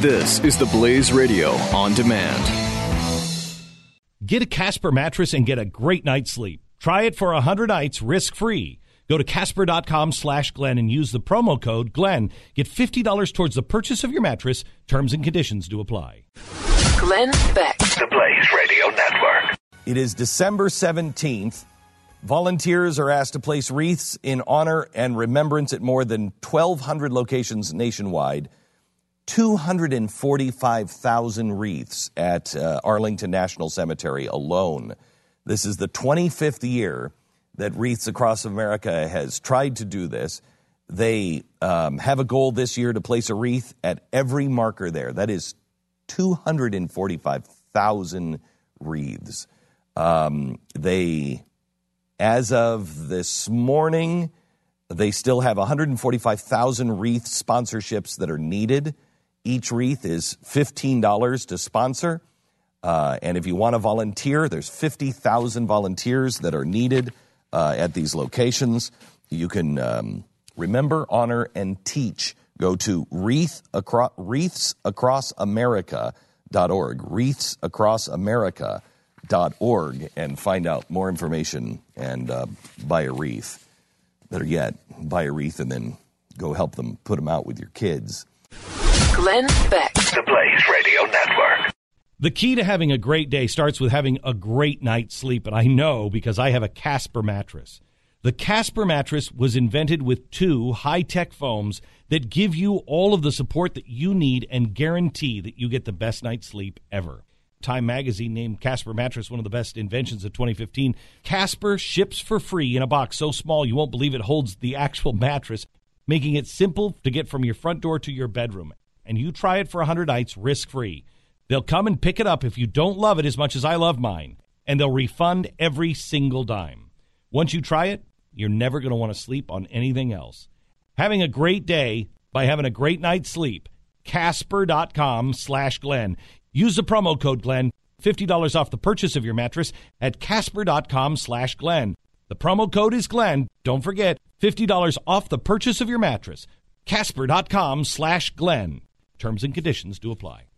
This is the Blaze Radio on demand. Get a Casper mattress and get a great night's sleep. Try it for 100 nights risk free. Go to casper.com slash Glenn and use the promo code Glenn. Get $50 towards the purchase of your mattress. Terms and conditions do apply. Glenn Beck. The Blaze Radio Network. It is December 17th. Volunteers are asked to place wreaths in honor and remembrance at more than 1,200 locations nationwide. 245,000 wreaths at uh, Arlington National Cemetery alone. This is the 25th year that Wreaths Across America has tried to do this. They um, have a goal this year to place a wreath at every marker there. That is 245,000 wreaths. Um, they, as of this morning, they still have 145,000 wreath sponsorships that are needed. Each wreath is $15 to sponsor. Uh, and if you want to volunteer, there's 50,000 volunteers that are needed uh, at these locations. You can um, remember, honor, and teach. Go to wreath across, wreathsacrossamerica.org, wreathsacrossamerica.org, and find out more information and uh, buy a wreath. Better yet, buy a wreath and then go help them put them out with your kids. Glenn Beck. The Blaze Radio Network. The key to having a great day starts with having a great night's sleep, and I know because I have a Casper mattress. The Casper mattress was invented with two high tech foams that give you all of the support that you need and guarantee that you get the best night's sleep ever. Time magazine named Casper mattress one of the best inventions of 2015. Casper ships for free in a box so small you won't believe it holds the actual mattress, making it simple to get from your front door to your bedroom. And you try it for 100 nights risk free. They'll come and pick it up if you don't love it as much as I love mine, and they'll refund every single dime. Once you try it, you're never going to want to sleep on anything else. Having a great day by having a great night's sleep. Casper.com slash Glenn. Use the promo code Glenn. $50 off the purchase of your mattress at Casper.com slash Glenn. The promo code is Glenn. Don't forget, $50 off the purchase of your mattress. Casper.com slash Glenn. Terms and conditions do apply.